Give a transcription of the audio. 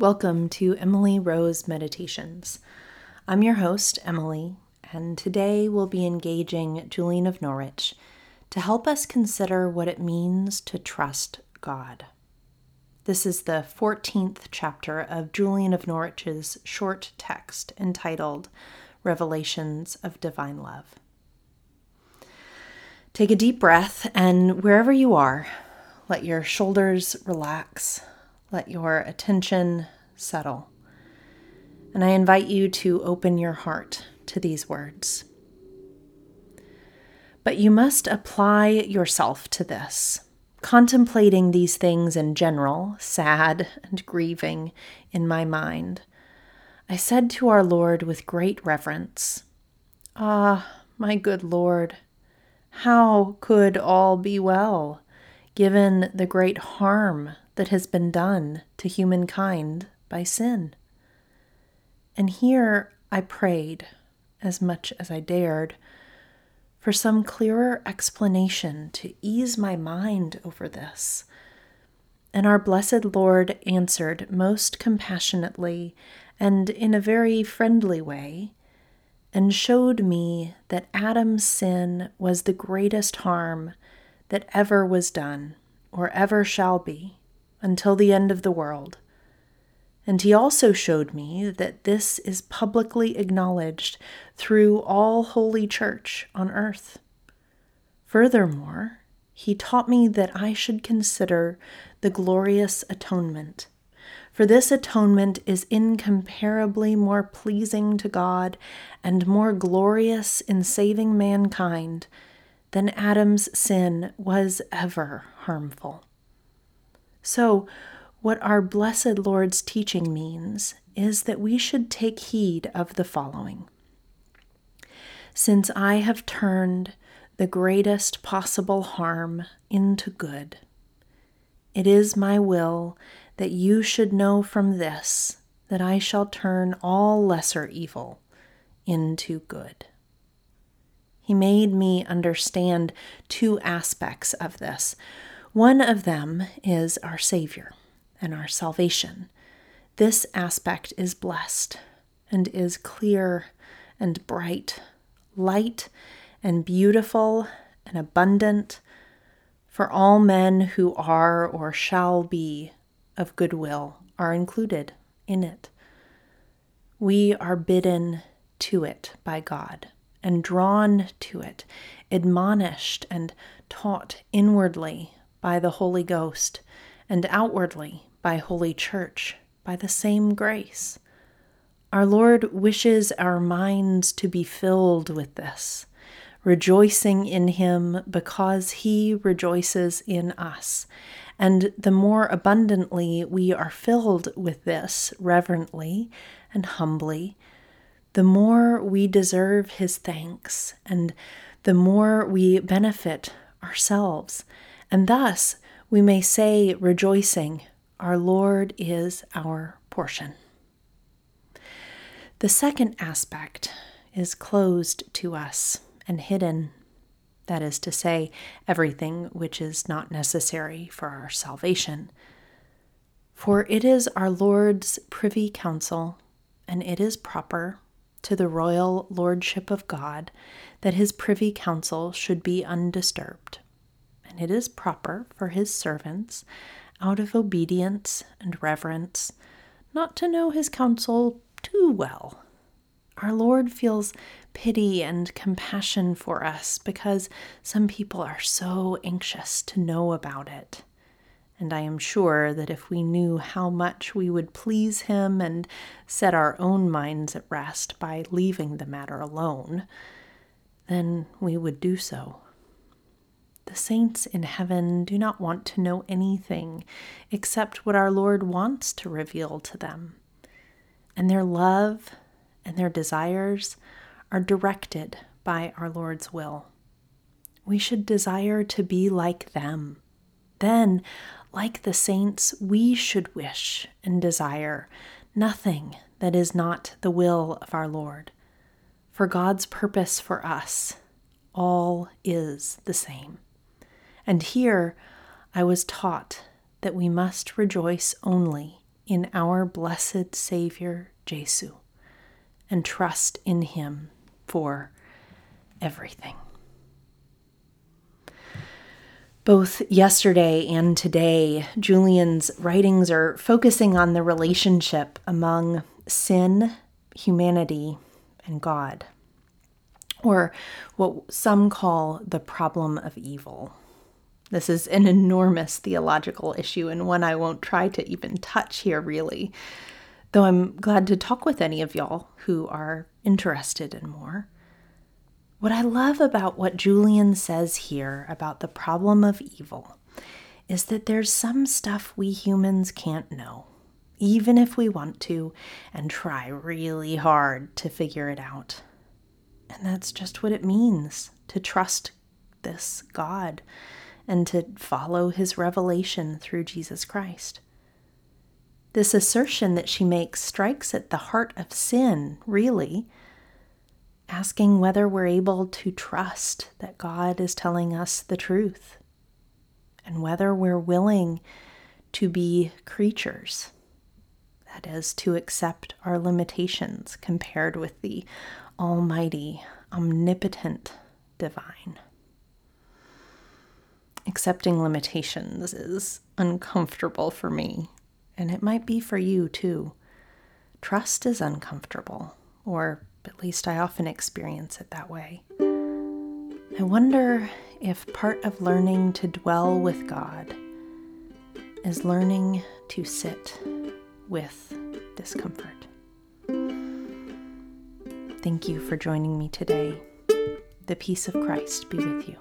Welcome to Emily Rose Meditations. I'm your host, Emily, and today we'll be engaging Julian of Norwich to help us consider what it means to trust God. This is the 14th chapter of Julian of Norwich's short text entitled Revelations of Divine Love. Take a deep breath, and wherever you are, let your shoulders relax let your attention settle. And I invite you to open your heart to these words. But you must apply yourself to this, contemplating these things in general, sad and grieving in my mind. I said to our Lord with great reverence, Ah, my good Lord, how could all be well, given the great harm that has been done to humankind by sin. And here I prayed, as much as I dared, for some clearer explanation to ease my mind over this. And our blessed Lord answered most compassionately and in a very friendly way, and showed me that Adam's sin was the greatest harm that ever was done or ever shall be until the end of the world. And he also showed me that this is publicly acknowledged through all holy church on earth. Furthermore, he taught me that I should consider the glorious atonement. For this atonement is incomparably more pleasing to God and more glorious in saving mankind than Adam's sin was ever harmful. So, what our blessed Lord's teaching means is that we should take heed of the following. Since I have turned the greatest possible harm into good, it is my will that you should know from this that I shall turn all lesser evil into good. He made me understand two aspects of this. One of them is our Savior and our salvation. This aspect is blessed and is clear and bright, light and beautiful and abundant for all men who are or shall be of good will are included in it. We are bidden to it by God and drawn to it, admonished and taught inwardly by the Holy Ghost, and outwardly by Holy Church, by the same grace. Our Lord wishes our minds to be filled with this, rejoicing in Him because He rejoices in us. And the more abundantly we are filled with this reverently and humbly, the more we deserve His thanks and the more we benefit ourselves and thus we may say, rejoicing, Our Lord is our portion. The second aspect is closed to us and hidden. That is to say, everything which is not necessary for our salvation. For it is our Lord's privy counsel, and it is proper to the royal lordship of God that his privy counsel should be undisturbed it is proper for his servants, out of obedience and reverence, not to know his counsel too well. Our Lord feels pity and compassion for us because some people are so anxious to know about it. And I am sure that if we knew how much we would please Him and set our own minds at rest by leaving the matter alone, then we would do so. The saints in heaven do not want to know anything except what our Lord wants to reveal to them. And their love and their desires are directed by our Lord's will. We should desire to be like them. Then, like the saints, we should wish and desire nothing that is not the will of our Lord. For God's purpose for us, all is the same. And here I was taught that we must rejoice only in our blessed Savior, Jesu, and trust in Him for everything. Both yesterday and today, Julian's writings are focusing on the relationship among sin, humanity, and God, or what some call the problem of evil. This is an enormous theological issue and one I won't try to even touch here, really, though I'm glad to talk with any of y'all who are interested in more. What I love about what Julian says here about the problem of evil is that there's some stuff we humans can't know, even if we want to and try really hard to figure it out. And that's just what it means to trust this God and to follow his revelation through Jesus Christ. This assertion that she makes strikes at the heart of sin, really asking whether we're able to trust that God is telling us the truth and whether we're willing to be creatures. That is, to accept our limitations compared with the almighty, omnipotent divine. Accepting limitations is uncomfortable for me, and it might be for you too. Trust is uncomfortable, or at least I often experience it that way. I wonder if part of learning to dwell with God is learning to sit with discomfort. Thank you for joining me today. The peace of Christ be with you.